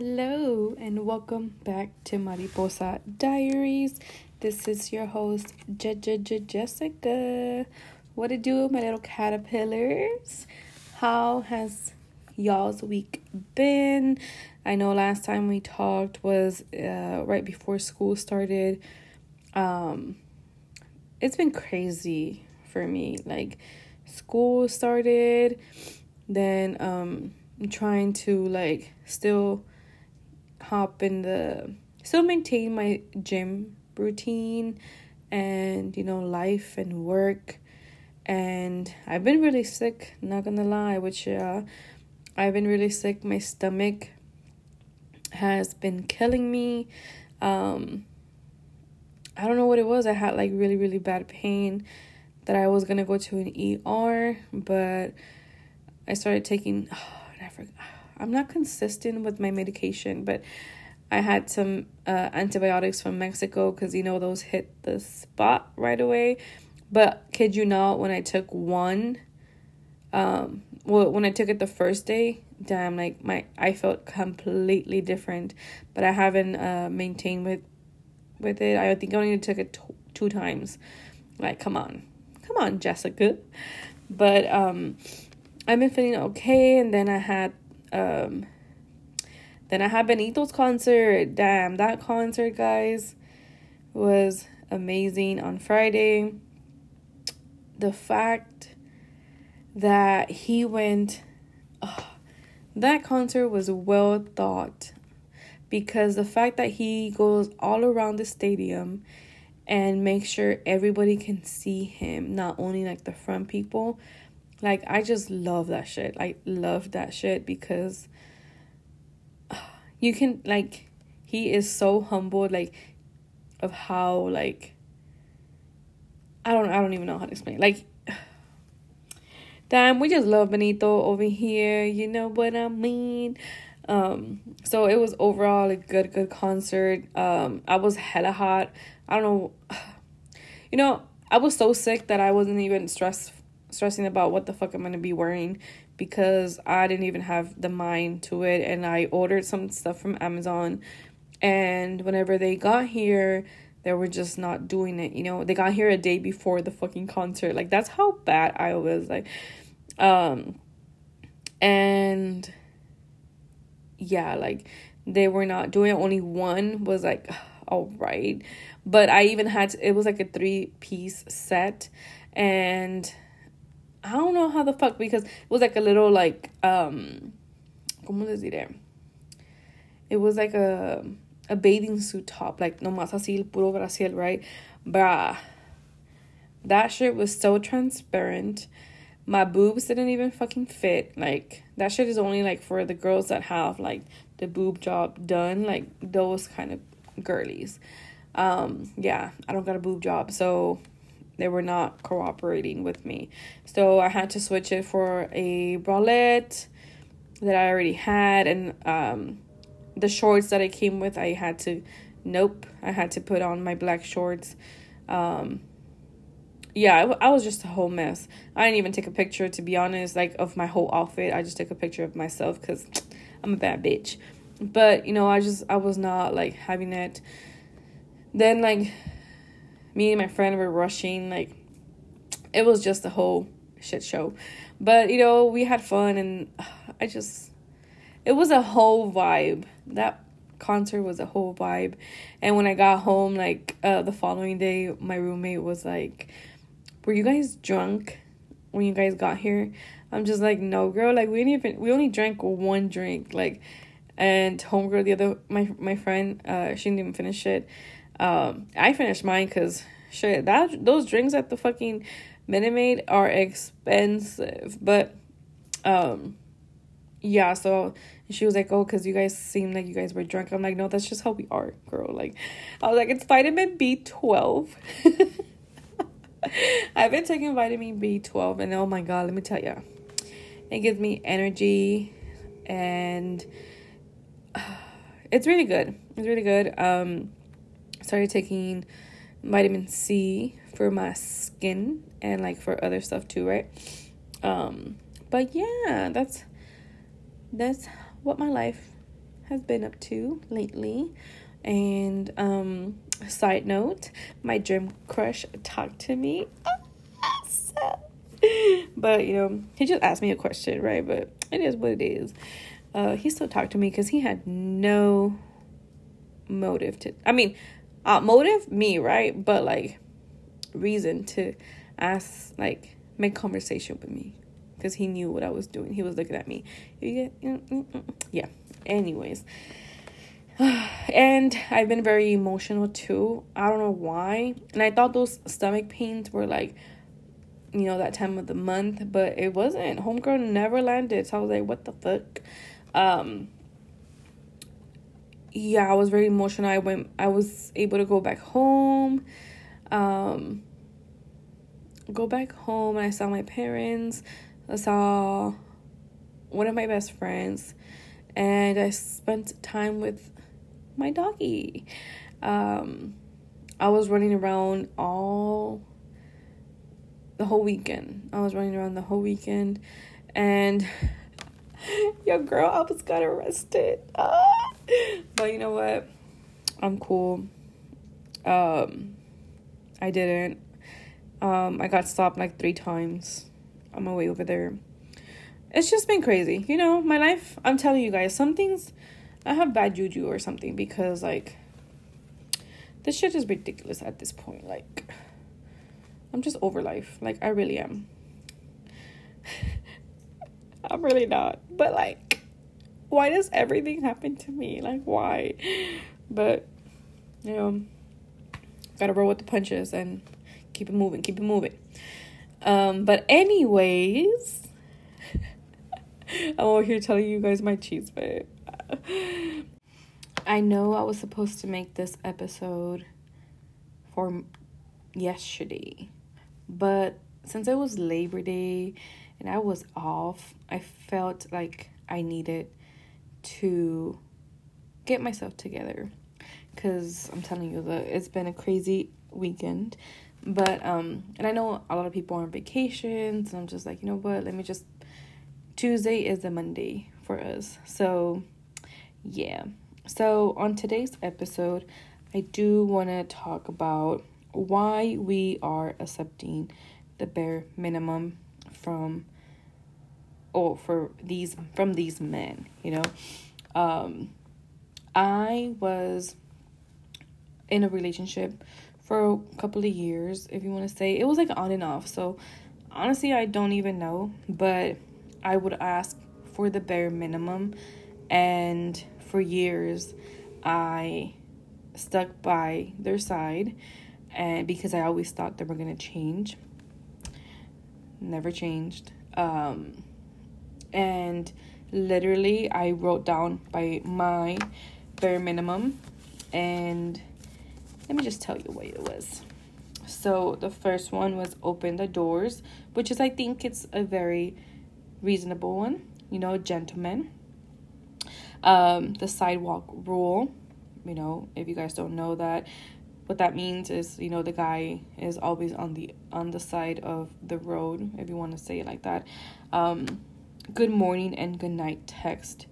Hello, and welcome back to Mariposa Diaries. This is your host, Jessica. What to do, my little caterpillars? How has y'all's week been? I know last time we talked was uh, right before school started. Um, it's been crazy for me. Like, school started, then um, I'm trying to like still hop in the still maintain my gym routine and you know life and work. And I've been really sick not gonna lie which uh I've been really sick. My stomach has been killing me. Um I don't know what it was. I had like really really bad pain that I was gonna go to an ER but I started taking oh, I forgot I'm not consistent with my medication, but I had some uh, antibiotics from Mexico because you know those hit the spot right away. But kid you not, when I took one, um, well, when I took it the first day, damn, like my I felt completely different. But I haven't uh maintained with with it. I think I only took it t- two times. Like, come on, come on, Jessica. But um, I've been feeling okay, and then I had um then I had Benito's concert. Damn, that concert, guys, was amazing on Friday. The fact that he went, oh, that concert was well thought because the fact that he goes all around the stadium and makes sure everybody can see him, not only like the front people, like I just love that shit. I love that shit because you can like he is so humble like of how like I don't I don't even know how to explain. It. Like damn, we just love Benito over here, you know what I mean? Um so it was overall a good good concert. Um I was hella hot. I don't know you know, I was so sick that I wasn't even stressed stressing about what the fuck I'm gonna be wearing because I didn't even have the mind to it and I ordered some stuff from Amazon and whenever they got here they were just not doing it, you know. They got here a day before the fucking concert. Like that's how bad I was like um and yeah, like they were not doing it. Only one was like all right. But I even had to, it was like a three piece set and I don't know how the fuck because it was like a little like um ¿cómo les diré? It was like a a bathing suit top, like nomás así el puro braciel, right? Bruh. That shit was so transparent. My boobs didn't even fucking fit. Like that shit is only like for the girls that have like the boob job done, like those kind of girlies. Um, yeah, I don't got a boob job, so they were not cooperating with me. So I had to switch it for a bralette that I already had and um the shorts that I came with I had to nope, I had to put on my black shorts. Um yeah, I, I was just a whole mess. I didn't even take a picture to be honest like of my whole outfit. I just took a picture of myself cuz I'm a bad bitch. But, you know, I just I was not like having it. Then like me and my friend were rushing like it was just a whole shit show. But you know we had fun and i just it was a whole vibe. That concert was a whole vibe. And when i got home like uh the following day my roommate was like were you guys drunk when you guys got here? I'm just like no girl like we didn't even we only drank one drink like and homegirl the other my my friend uh she didn't even finish it um, I finished mine because shit that those drinks at the fucking Minute Maid are expensive, but um, yeah. So she was like, "Oh, because you guys seem like you guys were drunk." I'm like, "No, that's just how we are, girl." Like, I was like, "It's vitamin B twelve." I've been taking vitamin B twelve, and oh my god, let me tell you, it gives me energy, and it's really good. It's really good. Um started taking vitamin C for my skin and like for other stuff too, right? Um, but yeah, that's that's what my life has been up to lately. And um side note, my dream crush talked to me. but you know, he just asked me a question, right? But it is what it is. Uh, he still talked to me because he had no motive to. I mean, uh, motive me, right? But like reason to ask, like make conversation with me because he knew what I was doing. He was looking at me. You get, mm, mm, mm, yeah. Anyways, and I've been very emotional too. I don't know why. And I thought those stomach pains were like, you know, that time of the month, but it wasn't. Homegirl never landed. So I was like, what the fuck? Um, yeah, I was very emotional. I went, I was able to go back home. Um, go back home and I saw my parents. I saw one of my best friends and I spent time with my doggy. Um, I was running around all the whole weekend. I was running around the whole weekend and your girl I almost got arrested. Ah. But you know what? I'm cool. Um, I didn't. Um, I got stopped like three times on my way over there. It's just been crazy. You know, my life, I'm telling you guys, some things I have bad juju or something because like this shit is ridiculous at this point. Like I'm just over life. Like I really am. I'm really not. But like why does everything happen to me? Like why? But you know, gotta roll with the punches and keep it moving, keep it moving. Um, but anyways, I'm over here telling you guys my cheese, but I know I was supposed to make this episode for yesterday, but since it was Labor Day and I was off, I felt like I needed to get myself together. Because I'm telling you that it's been a crazy weekend. But um and i know a lot of people are on vacations and i'm just like you know what? Let me just tuesday is a monday for us. So yeah. So on today's episode i do want to talk about why we are accepting the bare minimum from or for these from these men you know um i was in a relationship for a couple of years, if you want to say. It was like on and off. So honestly, I don't even know, but I would ask for the bare minimum. And for years, I stuck by their side and because I always thought they were going to change. Never changed. Um and literally I wrote down by my bare minimum and let me just tell you what it was. So the first one was open the doors, which is I think it's a very reasonable one. You know, gentlemen. Um, the sidewalk rule. You know, if you guys don't know that, what that means is you know the guy is always on the on the side of the road if you want to say it like that um good morning and good night text.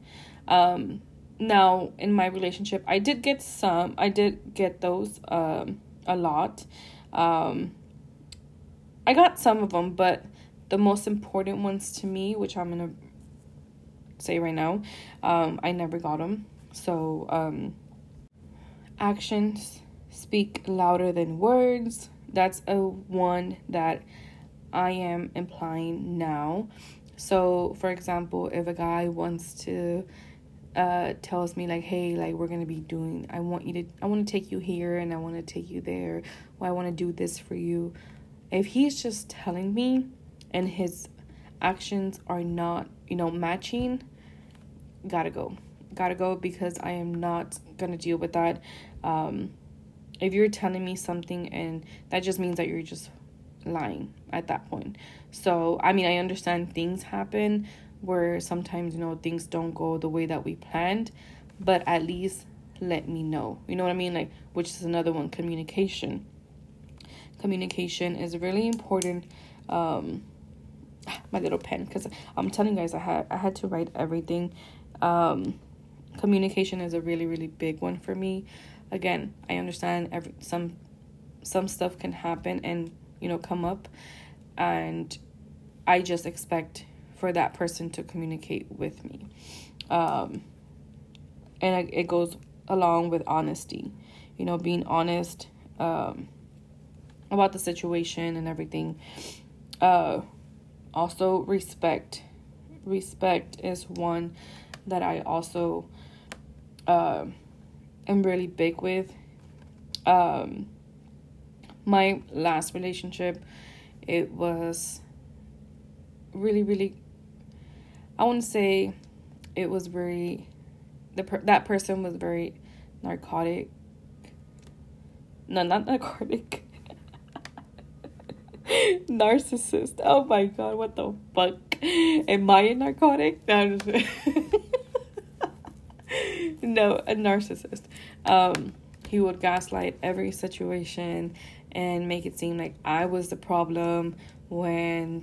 Um now in my relationship i did get some i did get those um a lot. Um i got some of them but the most important ones to me which i'm gonna say right now um i never got them so um actions speak louder than words. That's a one that i am implying now so for example if a guy wants to uh, tells me like, hey, like we're gonna be doing. I want you to. I want to take you here, and I want to take you there. Or I want to do this for you. If he's just telling me, and his actions are not, you know, matching, gotta go, gotta go because I am not gonna deal with that. Um, if you're telling me something, and that just means that you're just lying at that point. So I mean, I understand things happen where sometimes you know things don't go the way that we planned but at least let me know. You know what i mean? Like which is another one communication. Communication is really important um my little pen because i'm telling you guys i had i had to write everything. Um communication is a really really big one for me. Again i understand every some some stuff can happen and you know come up. And i just expect for that person to communicate with me. Um and it goes along with honesty. You know being honest um about the situation and everything. Uh also respect respect is one that i also uh, am really big with. Um my last relationship it was really really i want to say it was very the per- that person was very narcotic. No not narcotic. Narcissist. Oh my god what the fuck? Am i a narcotic? No, no a narcissist. Um he would gaslight every situation and make it seem like I was the problem when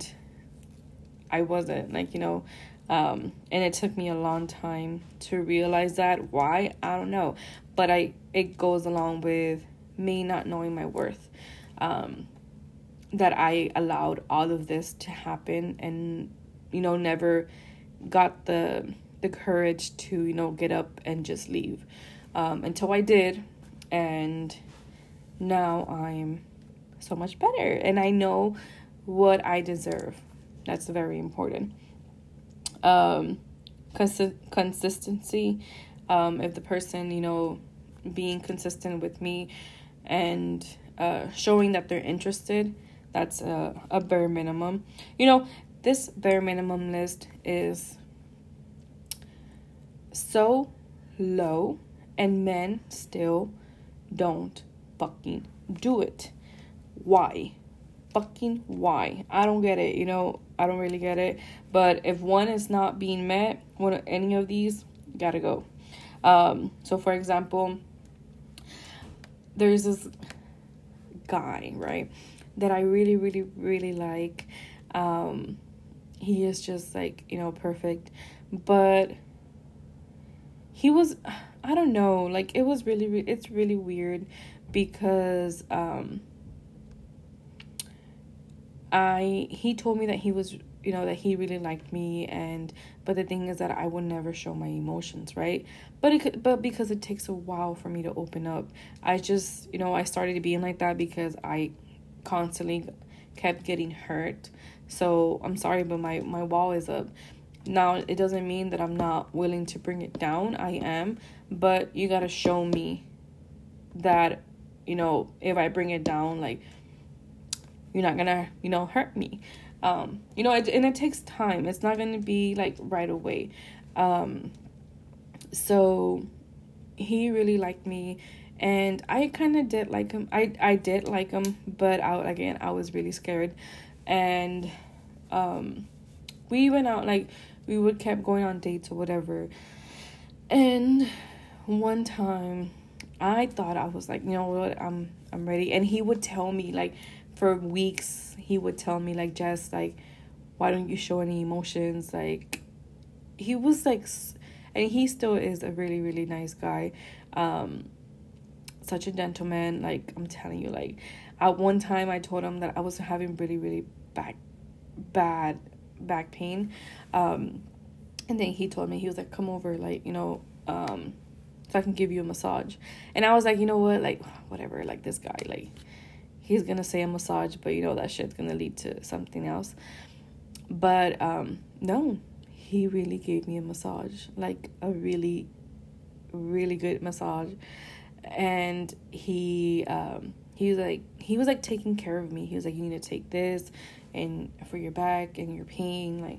I wasn't. Like, you know, um, and it took me a long time to realize that. Why? I don't know. But I it goes along with me not knowing my worth. Um, that I allowed all of this to happen and you know never got the the courage to you know get up and just leave um, until I did and now I'm so much better and I know what I deserve. That's very important. Um, cons- consistency. Um, if the person, you know, being consistent with me and uh, showing that they're interested, that's a, a bare minimum. You know, this bare minimum list is so low, and men still don't fucking do it. Why? Fucking why? I don't get it. You know, I don't really get it. But if one is not being met, one any of these, gotta go. Um, so for example, there's this guy, right, that I really, really, really like. Um, he is just like, you know, perfect. But he was I don't know, like it was really it's really weird because um I he told me that he was you know that he really liked me and but the thing is that I would never show my emotions, right? But it could, but because it takes a while for me to open up. I just, you know, I started being like that because I constantly kept getting hurt. So, I'm sorry but my my wall is up. Now, it doesn't mean that I'm not willing to bring it down. I am, but you got to show me that, you know, if I bring it down, like, you're not to, you know, hurt me. Um, you know, it, and it takes time. It's not to be like right away. Um, so he really liked me and I kind of did like him. I I did like him, but I again I was really scared, and um, we went out like we would kept going on dates or whatever. And one time I thought I was like, you know what, I'm I'm ready. And he would tell me like for weeks, he would tell me like just like why don't you show any emotions? Like he was like and he still is a really really nice guy. Um such a gentleman like I'm telling you like at one time I told him that I was having really really bad bad back pain. Um, and then he told me, he was like, come over, like, you know, um, so I can give you a massage. And I was like, you know what, like, whatever, like this guy, like, he's gonna say a massage, but you know, that shit's gonna lead to something else. But um, no, he really gave me a massage, like a really, really good massage. And he, um, he was like, he was like taking care of me. He was like, you need to take this and for your back and your pain like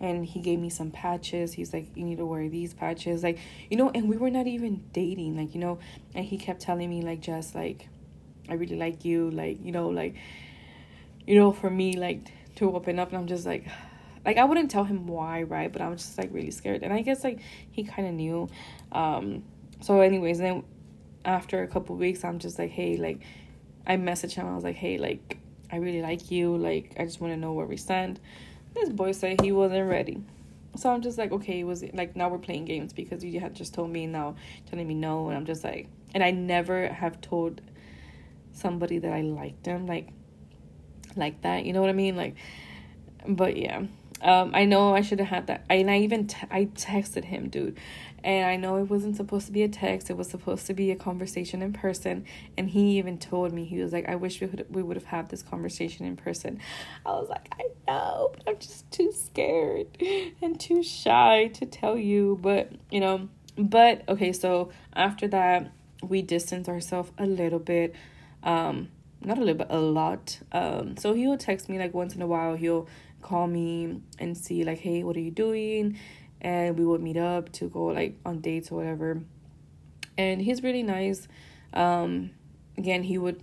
and he gave me some patches he's like you need to wear these patches like you know and we were not even dating like you know and he kept telling me like just like i really like you like you know like you know for me like to open up and i'm just like like i wouldn't tell him why right but i was just like really scared and i guess like he kind of knew um so anyways then after a couple weeks i'm just like hey like i messaged him i was like hey like I really like you. Like, I just want to know where we stand. This boy said he wasn't ready. so I'm just like, okay, was it like now we're playing games because you had just told me now telling me no, and I'm just like, and I never have told somebody that I liked them like like that. You know what I mean? Like, but yeah. Um, I know I should have had that. I, and I even t- I texted him, dude, and I know it wasn't supposed to be a text. It was supposed to be a conversation in person. And he even told me he was like, "I wish we would we would have had this conversation in person." I was like, "I know, but I'm just too scared and too shy to tell you." But you know, but okay. So after that, we distance ourselves a little bit. Um, not a little bit, a lot. Um, so he'll text me like once in a while. He'll call me and see like, hey, what are you doing? And we would meet up to go like on dates or whatever. And he's really nice. Um, again, he would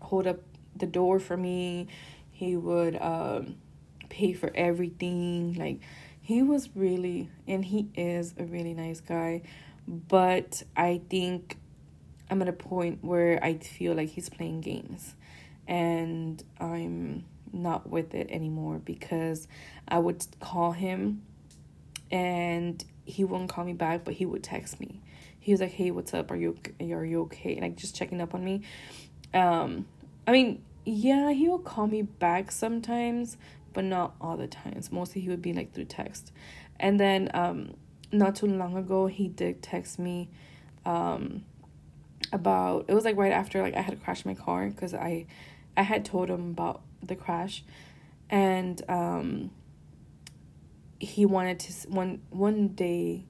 hold up the door for me. He would um, pay for everything. Like he was really, and he is a really nice guy. But I think I'm at a point where I feel like he's playing games and I'm not with it anymore because I would call him and he wouldn't call me back, but he would text me. He was like, "Hey, what's up? Are you are you okay?" Like just checking up on me. Um, I mean, yeah, he will call me back sometimes, but not all the times. Mostly he would be like through text. And then um, not too long ago, he did text me um about it was like right after like I had crashed my car because I I had told him about the crash and um he wanted to one one day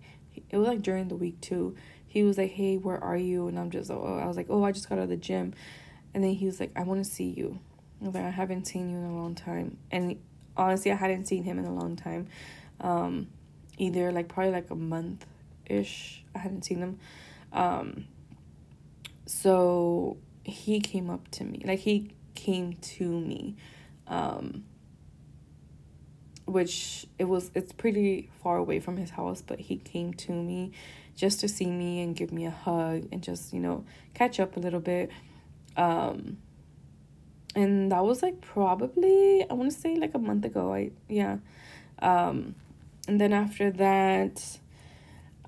it was like during the week too he was like hey where are you? And i'm just oh i was like oh i just got out of the gym. And then he was like i want to see you. I like i haven't seen you in a long time. And honestly i hadn't seen him in a long time um either like probably like a month ish i hadn't seen him. Um so he came up to me like he came to me um which it was it's pretty far away from his house but he came to me just to see me and give me a hug and just you know catch up a little bit. Um and that was like probably i want to say like a month ago. I yeah. Um and then after that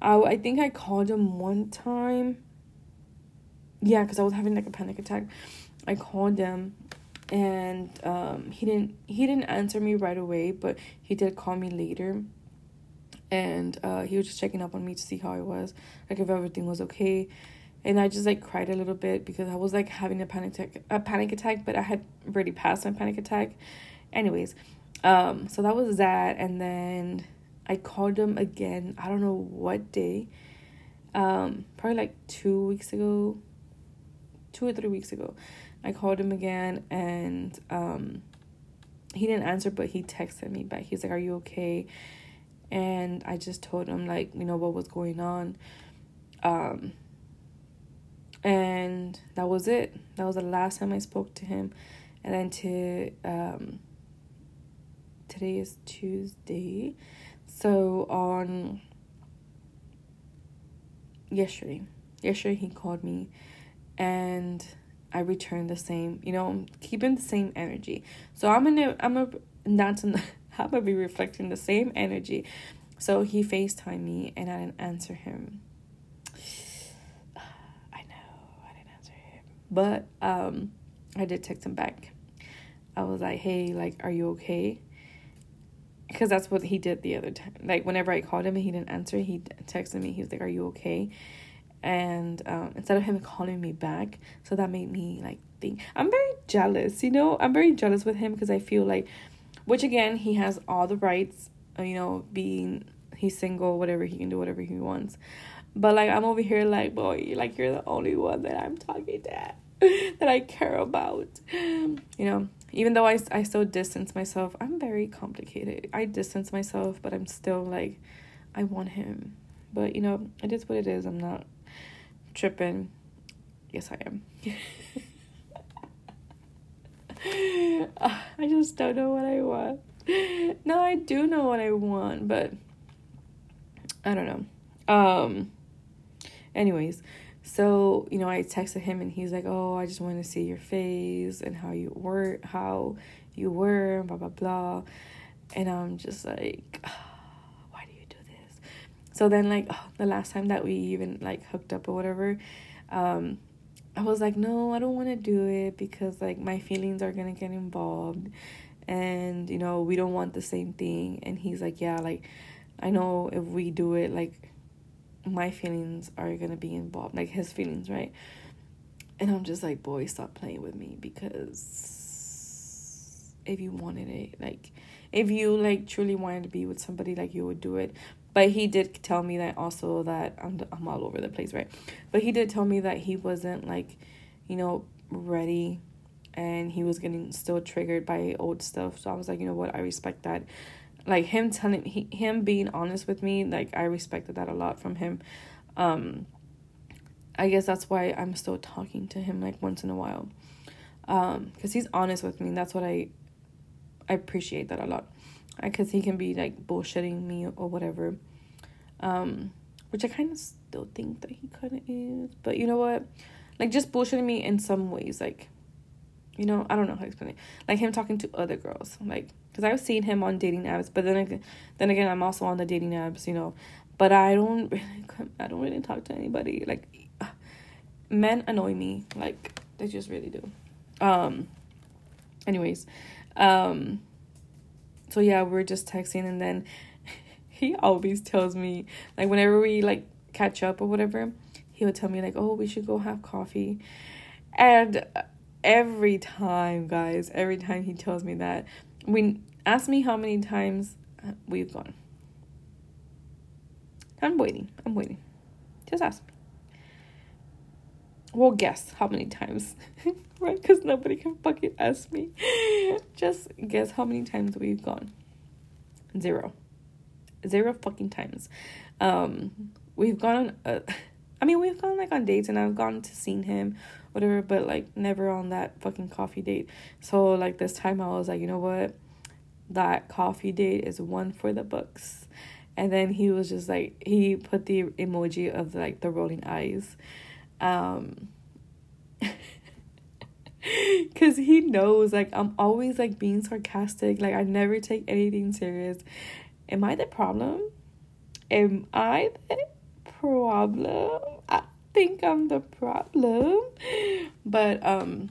i i think i called him one time. Yeah, because I was having like a panic attack. I called him and um, he didn't he didn't answer me right away, but he did call me later. And uh, he was just checking up on me to see how I was, like if everything was okay. And I just like cried a little bit because I was like having a panic attack, a panic attack, but I had already passed my panic attack. Anyways, um, so that was that, and then I called him again. I don't know what day. Um, probably like two weeks ago, two or three weeks ago. I called him again and um, he didn't answer, but he texted me back. He's like, Are you okay? And I just told him, like, you know, what was going on. Um, and that was it. That was the last time I spoke to him. And then to um, today is Tuesday. So on yesterday, yesterday he called me and I return the same, you know, keeping the same energy. So I'm gonna, I'm gonna, not to, I'm gonna be reflecting the same energy. So he FaceTime me and I didn't answer him. I know, I didn't answer him. But um, I did text him back. I was like, hey, like, are you okay? Because that's what he did the other time. Like, whenever I called him and he didn't answer, he texted me. He was like, are you okay? And um, instead of him calling me back so that made me like think i'm very jealous you know? I'm very jealous with him because i feel like which again he has all the rights uh, you know being he's single whatever he can do whatever he wants. But like i'm over here like boy like you're the only one that i'm talking to that i care about you know? Even though I, I still distance myself i'm very complicated. I distance myself but i'm still like i want him. But you know it is what it is. I'm not tripping. Yes, I am. I just don't know what I want. No, I do know what I want, but I don't know. Um anyways, so, you know, I texted him and he's like, "Oh, I just want to see your face and how you were, how you were, blah blah blah." And I'm just like, "Why do you So then like oh, the last time that we even like hooked up or whatever, um, I was like, no, I don't want to do it because like my feelings are gonna get involved, and you know we don't want the same thing. And he's like, yeah, like I know if we do it, like my feelings are gonna be involved, like his feelings, right? And I'm just like, boy, stop playing with me because if you wanted it, like if you like truly wanted to be with somebody, like you would do it. But he did tell me that also that I'm I'm all over the place, right? But he did tell me that he wasn't like, you know, ready and he was getting still triggered by old stuff. So I was like, you know what, I respect that. Like him telling he, him being honest with me, like I respected that a lot from him. Um I guess that's why I'm still talking to him like once in a while. Um cuz he's honest with me. That's what I I appreciate that a lot because he can be like bullshitting me or whatever. Um, which I kind of still think that he kind of is, but you know what? Like just bullshitting me in some ways, like, you know, I don't know how to explain it. Like him talking to other girls, like, because I've seen him on dating apps, but then again, then again, I'm also on the dating apps, you know, but I don't really, I don't really talk to anybody. Like, men annoy me, like they just really do. Um, anyways, um so yeah, we are just texting and then he always tells me like whenever we like catch up or whatever, he would tell me like, "Oh, we should go have coffee." And every time, guys, every time he tells me that, we ask me how many times we've gone. I'm waiting. I'm waiting. Just ask me. Well, guess how many times, right? Because nobody can fucking ask me. Just guess how many times we've gone. Zero. Zero fucking times. Um, we've gone on. Uh, I mean, we've gone like on dates, and I've gone to seen him, whatever. But like never on that fucking coffee date. So like this time, I was like, you know what, that coffee date is one for the books. And then he was just like he put the emoji of like the rolling eyes um because he knows like i'm always like being sarcastic like i never take anything serious am i the problem am i the problem i think i'm the problem but um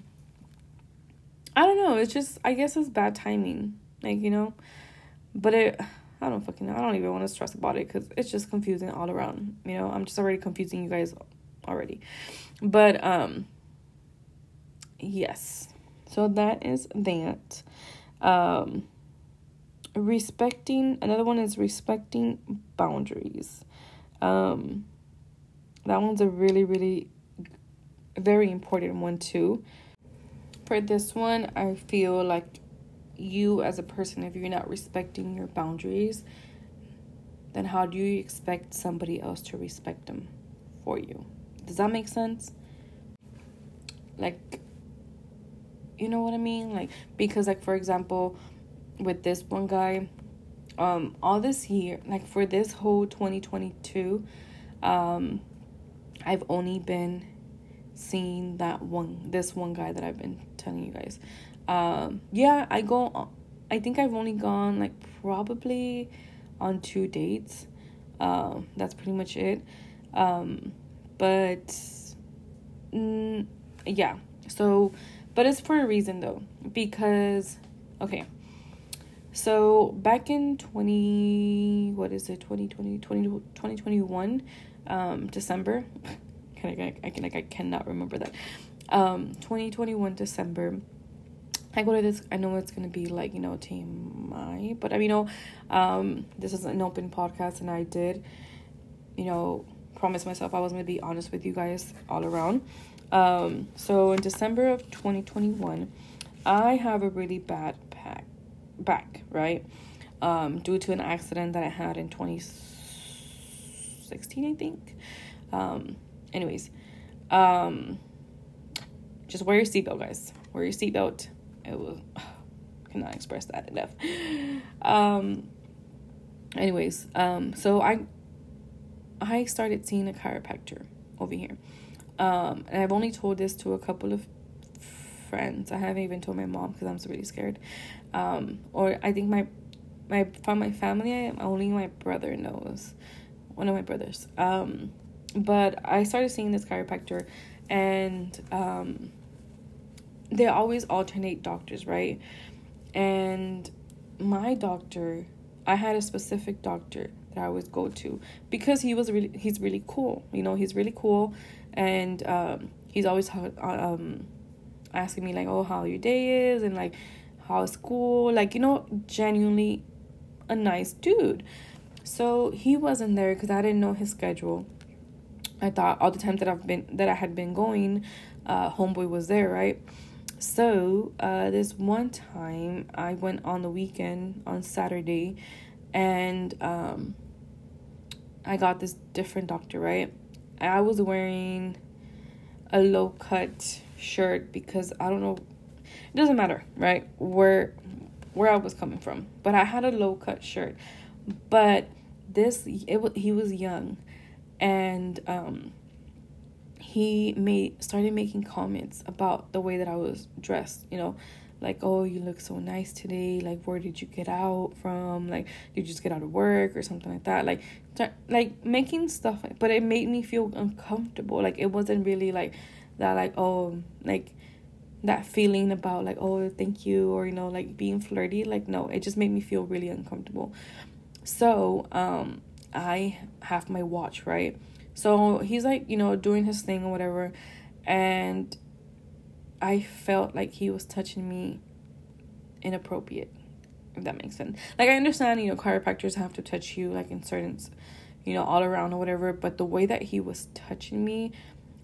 i don't know it's just i guess it's bad timing like you know but it I don't fucking know. I don't even want to stress about it because it's just confusing all around. You know, I'm just already confusing you guys already. But um yes. So that is that. Um respecting another one is respecting boundaries. Um that one's a really really very important one too. For this one, I feel like you as a person if you're not respecting your boundaries, then how do you expect somebody else to respect them for you? Does that make sense? Like, you know what I mean? Like, because, like, for example, with this one guy, um, all this year, like, for this whole 2022, um, I've only been seeing that one, this one guy that I've been telling you guys. Um, yeah, I go, I think I've only gone, like, probably on two dates. Um, that's pretty much it. Um, but mm, yeah so but it's for a reason though because okay so back in 20 what is it 2020 20, 2021 um december can I, I, I, like I cannot remember that um 2021 december I go to this. I know it's gonna be like you know TMI, but I mean, you know, um, this is an open podcast, and I did, you know, promise myself I was going to be honest with you guys all around. Um, so in December of 2021, I have a really bad back, back right? Um, due to an accident that I had in 2016, I think. Um, anyways, um, just wear your seatbelt, guys. Wear your seatbelt. It was cannot express that enough. Um, anyways, um, so I I started seeing a chiropractor over here. Um, and I've only told this to a couple of friends. I haven't even told my mom because I'm really scared. Um, or I think my my from my family, only my brother knows. one of my brothers. Um, but I started seeing this chiropractor, and um, they always alternate doctors, right? And my doctor, I had a specific doctor that I always go to because he was really he's really cool. You know, he's really cool, and um, he's always um, asking me like, "Oh, how your day is," and like, "How's school?" Like, you know, genuinely a nice dude. So he wasn't there because I didn't know his schedule. I thought all the times that I've been that I had been going, uh, homeboy was there, right? So uh, this one time I went on the weekend on Saturday, and um, I got this different doctor, right? I was wearing a low cut shirt because I don't know, it doesn't matter, right? Where where I was coming from, but I had a low cut shirt, but this it was he was young, and um, he made started making comments about the way that I was dressed, you know, like oh you look so nice today. Like where did you get out from? Like did you just get out of work or something like that? Like like making stuff but it made me feel uncomfortable. Like it wasn't really like that like oh like that feeling about like oh thank you or you know like being flirty. Like no it just made me feel really uncomfortable. So um i have my watch right? So he's like you know doing his thing or whatever and i felt like he was touching me inappropriate if that makes sense like i understand you know chiropractors have to touch you like in certain you know all around or whatever but the way that he was touching me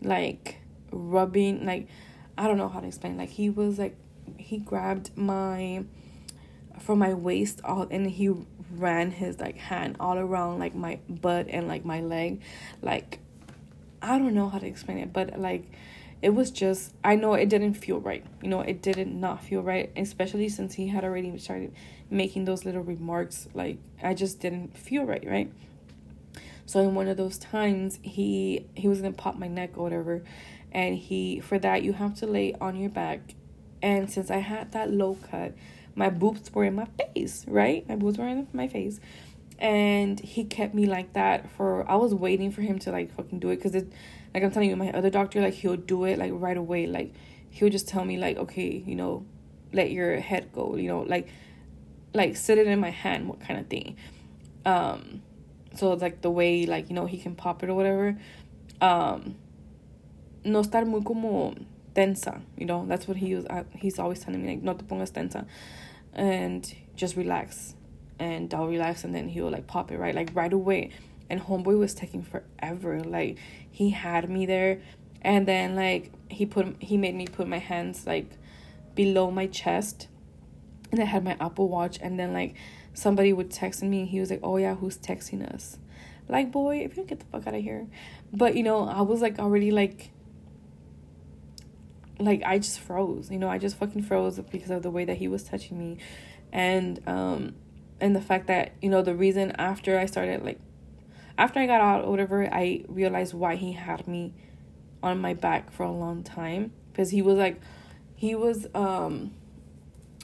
like rubbing like I don't know how to explain. Like he was like he grabbed my from my waist all and he ran his like hand all around like my butt and like my leg. Like I don't know how to explain it, but like it was just I know it didn't feel right. You know, it didn't not feel right, especially since he had already started making those little remarks like I just didn't feel right, right? So in one of those times he he was gonna pop my neck or whatever and he for that you have to lay on your back and since i had that low cut my boobs were in my face right my boobs were in my face and he kept me like that for i was waiting for him to like fucking do it because it like i'm telling you my other doctor like he'll do it like right away. Like he'll just tell me like okay you know let your head go you know like like sit it in my hand what kind of thing. Um so it's like the way like you know he can pop it or whatever. Um no estar muy como tensa, you know, that's what he was, uh, he's always telling me, like, no te pongas tensa, and just relax, and I'll relax, and then he'll, like, pop it, right, like, right away, and homeboy was taking forever, like, he had me there, and then, like, he put, he made me put my hands, like, below my chest, and I had my Apple Watch, and then, like, somebody would text me, and he was like, oh, yeah, who's texting us? Like, boy, if you don't get the fuck out of here. But, you know, I was, like, already, like, like I just froze, you know, I just fucking froze because of the way that he was touching me. And um and the fact that, you know, the reason after I started like after I got out or whatever, I realized why he had me on my back for a long time because he was like he was um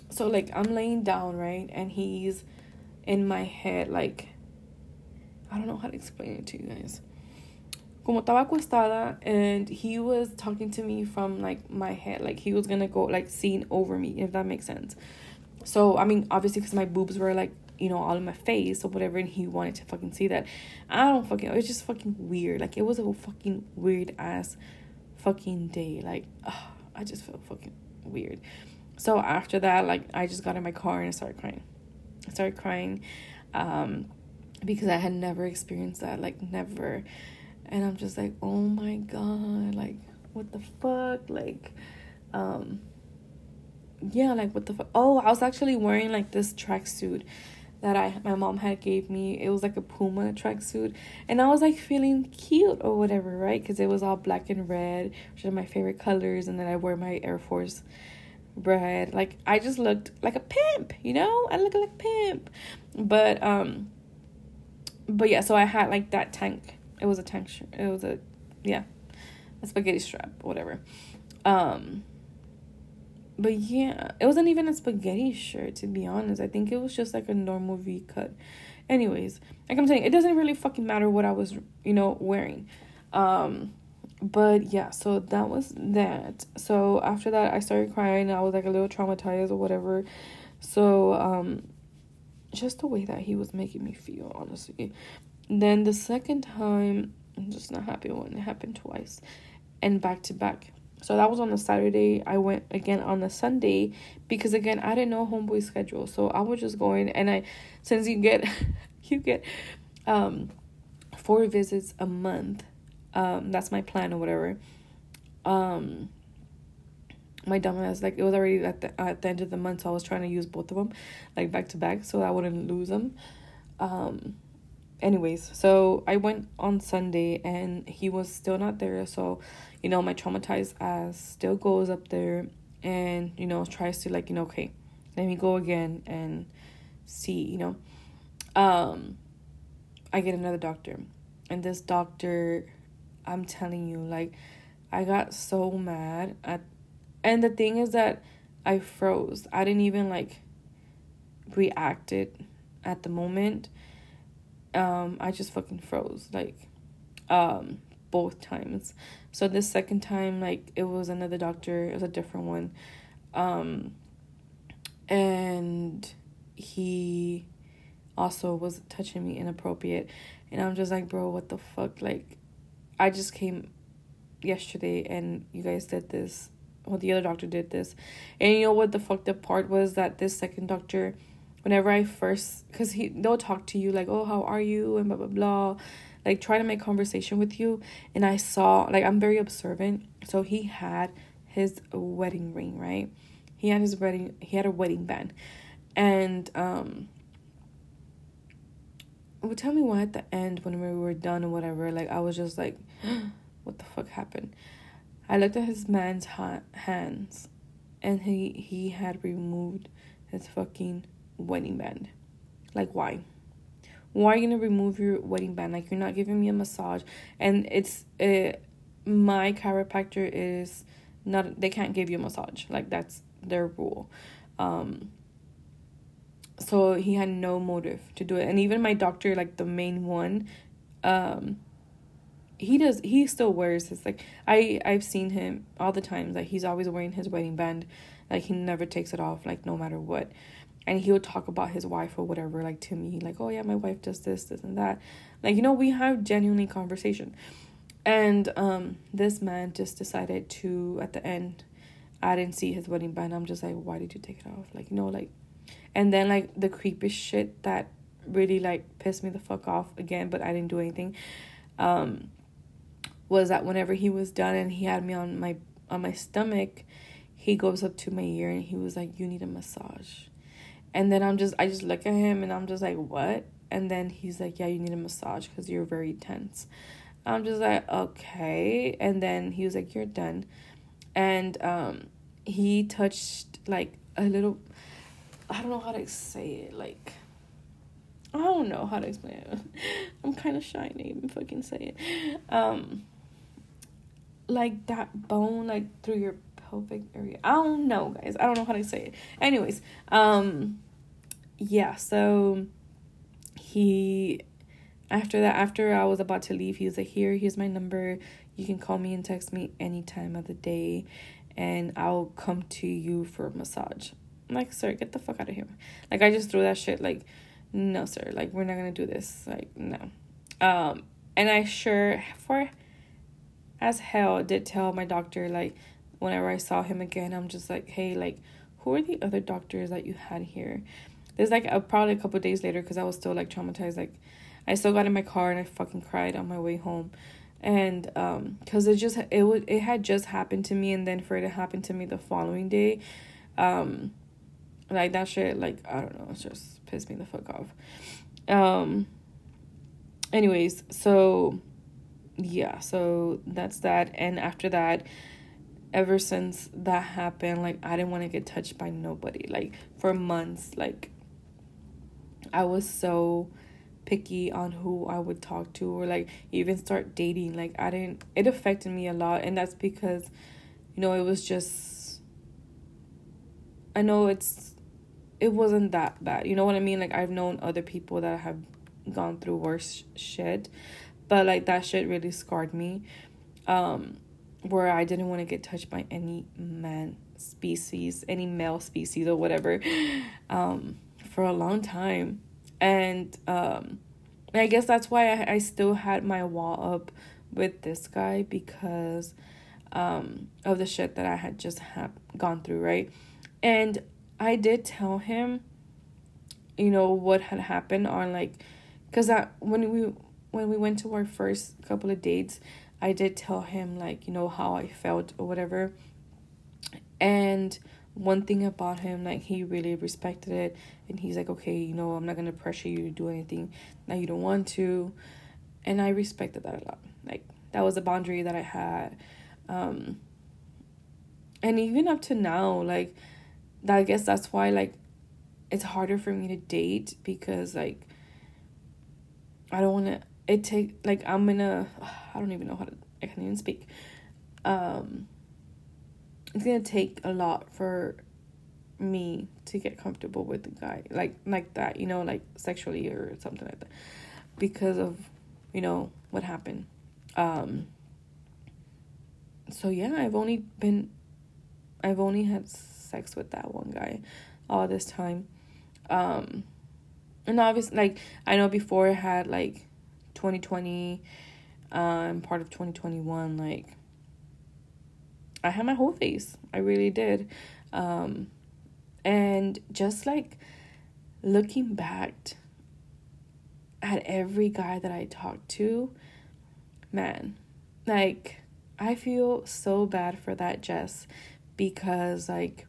so like I'm laying down, right? And he's in my head like I don't know how to explain it to you guys como estaba acostada and he was talking to me from like my head like he was gonna go like seeing over me if that makes sense so i mean obviously because my boobs were like you know all in my face or whatever and he wanted to fucking see that. I don't fucking it was just fucking weird. Like it was a fucking weird ass fucking day. Like ugh, i just felt fucking weird. So after that like i just got in my car and i started crying. I started crying um because i had never experienced that like never. And i'm just like oh my god like what the fuck? Like um yeah like what the fuck oh i was actually wearing like this tracksuit that i my mom had gave me it was like a puma tracksuit. And i was like feeling cute or whatever right? Because it was all black and red which are my favorite colors and then i wore my air force bred like i just looked like a pimp you know? I look like a pimp. But um but yeah so i had like that tank. It was a tank. It was a yeah, a spaghetti strap, whatever. Um but yeah, it wasn't even a spaghetti shirt to be honest. I think it was just like a normal V cut. Anyways, like I'm saying, it doesn't really fucking matter what I was, you know, wearing. Um, but yeah, so that was that. So after that, I started crying. I was like a little traumatized or whatever. So um, just the way that he was making me feel, honestly. Then the second time, I'm just not happy when it happened twice, and back to back. So that was on the Saturday. I went again on the Sunday because again I didn't know homeboy's schedule. So I was just going and I since you get you get um four visits a month. Um that's my plan or whatever. Um my dumbass like it was already at the at the end of the month so I was trying to use both of them like back to back so I wouldn't lose them. Um anyways, so I went on Sunday and he was still not there. So, you know, my traumatized ass still goes up there and, you know, tries to like, you know, okay, let me go again and see, you know. Um I get another doctor. And this doctor, I'm telling you, like I got so mad at and the thing is that I froze. I didn't even like reacted at the moment um I just fucking froze like um both times. So this second time like it was another doctor, it was a different one. Um and he also was touching me inappropriate and I'm just like, "Bro, what the fuck?" Like I just came yesterday and you guys did this. Well, the other doctor did this. And you know what the fucked up part was that this second doctor whenever I first, because he they'll talk to you like, oh, how are you, and blah blah blah, like trying to make conversation with you. And I saw like I'm very observant, so he had his wedding ring, right? He had his wedding. He had a wedding band, and um. Well, tell me why at the end when we were done or whatever, like I was just like, what the fuck happened? I looked at his man's ha- hands, and he he had removed his fucking wedding band. Like, why? Why are you gonna remove your wedding band? Like, you're not giving me a massage, and it's it. My chiropractor is not. They can't give you a massage. Like that's their rule. Um. So he had no motive to do it, and even my doctor, like the main one, um, he does he still wears his like I I've seen him all the times like he's always wearing his wedding band like he never takes it off like no matter what and he would talk about his wife or whatever like to me like oh yeah my wife does this this and that. Like you know we have genuinely conversation. And um this man just decided to at the end i didn't see his wedding band. I'm just like why did you take it off? Like you know like and then like the creepy shit that really like pissed me the fuck off again but i didn't do anything um was that whenever he was done and he had me on my on my stomach he goes up to my ear and he was like you need a massage and then I'm just, I just look at him and I'm just like, what? And then he's like, yeah, you need a massage because you're very tense. I'm just like, okay. And then he was like, you're done. And um, he touched like a little, I don't know how to say it. Like, I don't know how to explain it. I'm kind of shy to even fucking say it. Um, like that bone, like through your pelvic area. I don't know, guys. I don't know how to say it. Anyways, um, yeah, so he after that after I was about to leave, he was like, Here, here's my number. You can call me and text me any time of the day and I'll come to you for a massage. I'm like, sir, get the fuck out of here. Like I just threw that shit like, no sir, like we're not gonna do this. Like, no. Um and I sure for as hell did tell my doctor like whenever I saw him again, I'm just like, hey, like, who are the other doctors that you had here? There's like a, probably a couple days later because I was still like traumatized. Like, I still got in my car and I fucking cried on my way home, and um, cause it just it would it had just happened to me, and then for it to happen to me the following day, um, like that shit like I don't know, it just pissed me the fuck off. Um. Anyways, so yeah, so that's that, and after that ever since that happened like i didn't want to get touched by nobody like for months like I was so picky on who I would talk to or like even start dating. Like I didn't it affected me a lot and that's because you know it was just I know it's it wasn't that bad. You know what I mean? Like I've known other people that have gone through worse shit, but like that shit really scarred me. Um where I didn't want to get touched by any man species, any male species or whatever. Um for a long time. And um I guess that's why I, I still had my wall up with this guy because um, of the shit that I had just have gone through, right? And I did tell him, you know, what had happened on like, cause that when we when we went to our first couple of dates, I did tell him like you know how I felt or whatever, and one thing about him like he really respected it. And he's like okay you know i'm not gonna pressure you to do anything that you don't want to. And i respected that a lot. Like that was a boundary that i had. Um and even up to now like i guess that's why like it's harder for me to date because like i don't want to it take like i'm in a i don't even know how to i can't even speak. Um it's gonna take a lot for me to get comfortable with the guy like like that you know like sexually or something like that because of you know what happened. Um so yeah i've only been i've only had sex with that one guy all this time. Um and obviously like i know before i had like 2020 um part of 2021 like I had my whole face. I really did. Um, and just like looking back at every guy that I talked to, man, like I feel so bad for that Jess because like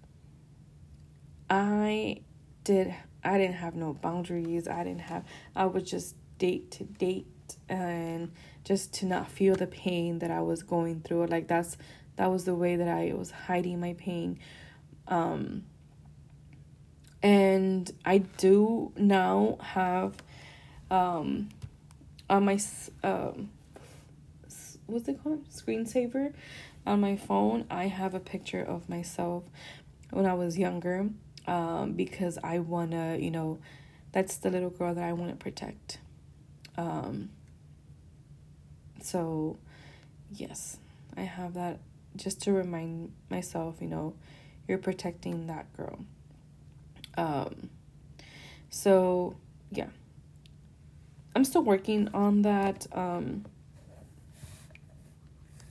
I did I didn't have no boundaries. I didn't have I would just date to date and just to not feel the pain that I was going through. Like that's that was the way that I was hiding my pain. Um, and I do now have um, on my um, what's it called screensaver on my phone. I have a picture of myself when I was younger um, because I wanna you know that's the little girl that I want to protect. Um, so yes, I have that just to remind myself, you know, you're protecting that girl. Um, so yeah, I'm still working on that. Um,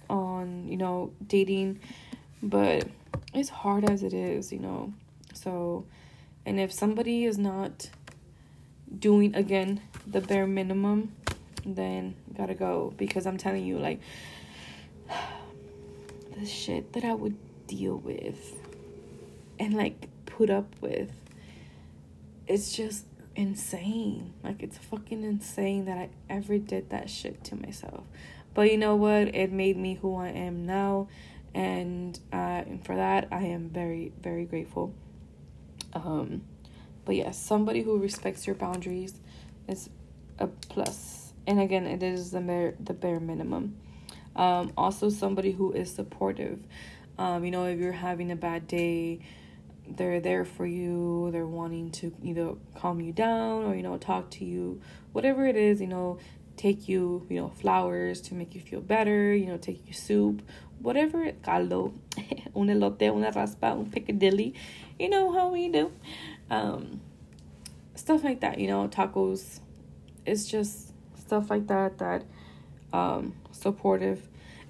on you know dating, but it's hard as it is, you know. So, and if somebody is not doing again the bare minimum, then gotta go because I'm telling you, like the shit that I would deal with and like put up with. It's just insane. Like it's fucking insane that I ever did that shit to myself. But you know what? It made me who I am now and uh and for that I am very very grateful. Um but yes, somebody who respects your boundaries is a plus. And again, it is the bare the bare minimum. Um, also, somebody who is supportive. Um, you know, if you're having a bad day, they're there for you. They're wanting to either calm you down or, you know, talk to you. Whatever it is, you know, take you, you know, flowers to make you feel better, you know, take you soup, whatever, caldo, un elote, una raspa, un picadilly, you know how we do. Um, stuff like that, you know, tacos. It's just stuff like that that um, supportive.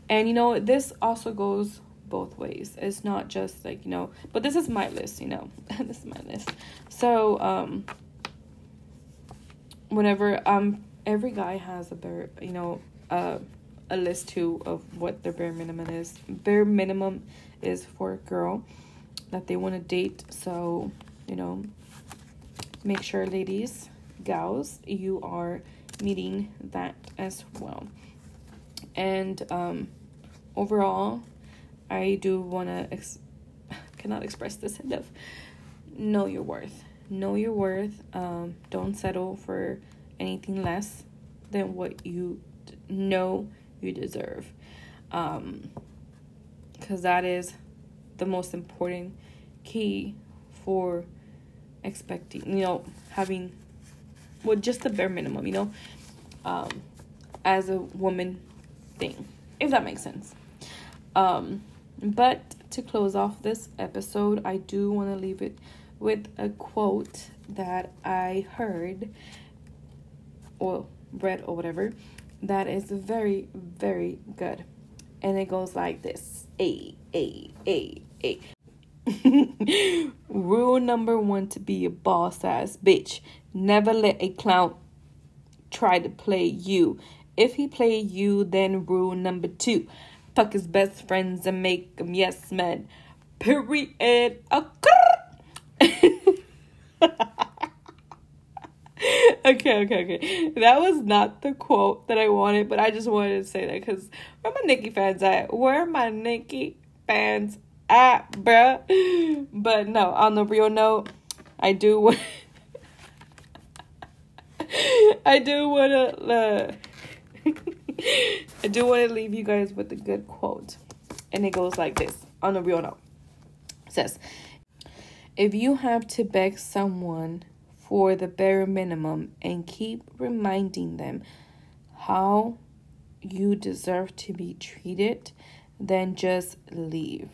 And you know, this also goes both ways. It's not just like, you know, but this is my list, you know. this is my list. So, um whenever um every guy has a bare, you know, uh a list too of what their bare minimum is. Bare minimum is for a girl that they want to date. So, you know, make sure ladies, gals, you are meeting that as well. And um, overall, I do want to ex- cannot express this enough. Know your worth. Know your worth. Um, don't settle for anything less than what you d- know you deserve. Um, because that is the most important key for expecting, you know, having well just the bare minimum, you know, um, as a woman thing, if that makes sense. Um, but to close off this episode, I do want to leave it with a quote that I heard or read or whatever that is very, very good. And it goes like this A, A, A, A. Rule number one to be a boss ass bitch. Never let a clown try to play you. If he play you, then rule number two. Fuck his best friends and make them yes men. Period. okay, okay, okay. That was not the quote that I wanted, but I just wanted to say that because where my Nicki fans at? Where my Nicki fans at, bruh? But no, on the real note, I do. I do want to. Uh, I do want to leave you guys with a good quote, and it goes like this on a real note. It says, "If you have to beg someone." for the bare minimum and keep reminding them how you deserve to be treated, then just leave.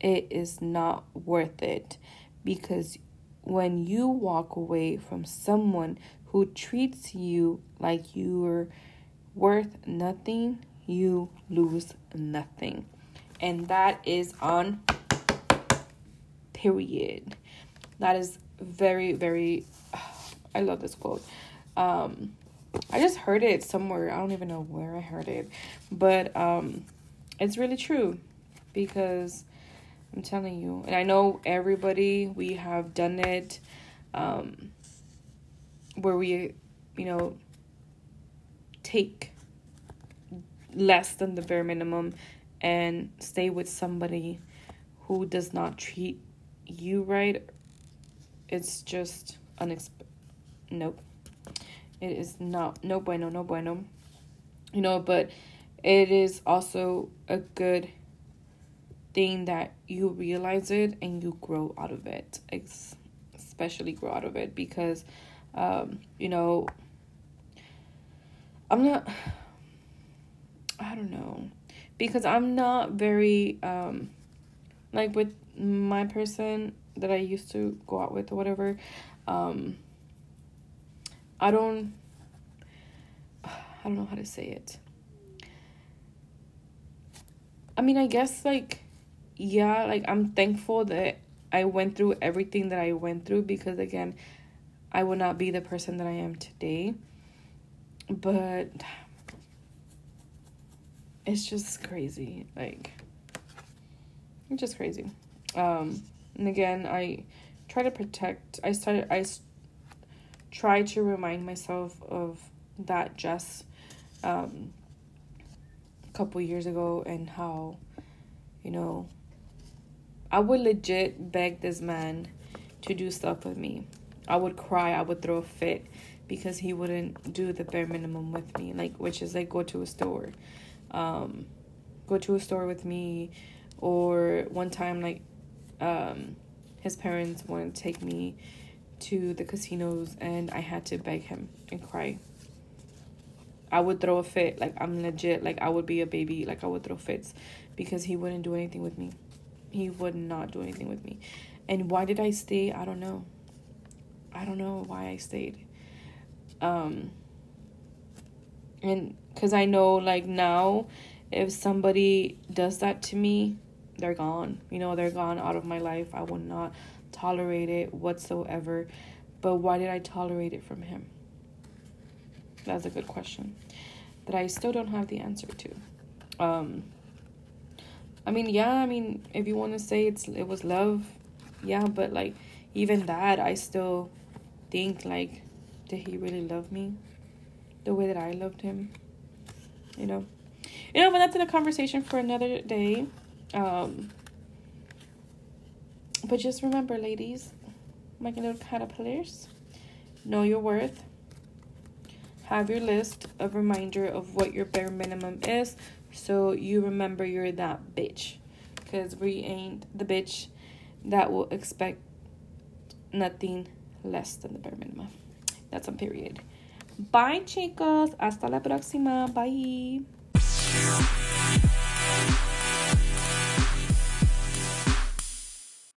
It is not worth it because when you walk away from someone who treats you like you're worth nothing, you lose nothing. And that is on period. That is very very I love this quote. Um I just heard it somewhere. I don't even know where I heard it. But um it's really true because I'm telling you. And I know everybody we have done it um where we you know take less than the bare minimum and stay with somebody who does not treat you right it's just unexpected. Nope. It is not. No bueno, no bueno. You know, but it is also a good thing that you realize it and you grow out of it. especially grow out of it because, um, you know, I'm not. I don't know because I'm not very um like with my person that I used to go out with or whatever, um, I don't, I don't know how to say it. I mean, I guess like, yeah, like I'm thankful that I went through everything that I went through because again, I would not be the person that I am today. But it's just crazy. Like, it's just crazy. Um, and again, I try to protect. I started. I try to remind myself of that just um, a couple years ago and how, you know, I would legit beg this man to do stuff with me. I would cry. I would throw a fit because he wouldn't do the bare minimum with me, like which is like go to a store, um, go to a store with me, or one time like um, his parents wanted to take me to the casinos and I had to beg him and cry. I would throw a fit, like I'm legit, like I would be a baby, like I would throw fits because he wouldn't do anything with me. He would not do anything with me. And why did I stay? I don't know. I don't know why I stayed. Um and cuz I know like now if somebody does that to me, they're gone. You know, they're gone out of my life. I would not tolerate it whatsoever. But why did I tolerate it from him? That's a good question that I still don't have the answer to. Um, I mean, yeah, I mean, if you want to say it's it was love, yeah, but like even that, I still think like, did he really love me the way that I loved him? You know, you know, but that's in a conversation for another day. Um, but just remember, ladies, my little caterpillars, know your worth. Have your list of reminder of what your bare minimum is so you remember you're that bitch. Because we ain't the bitch that will expect nothing less than the bare minimum. That's on period. Bye, chicos. Hasta la próxima. Bye.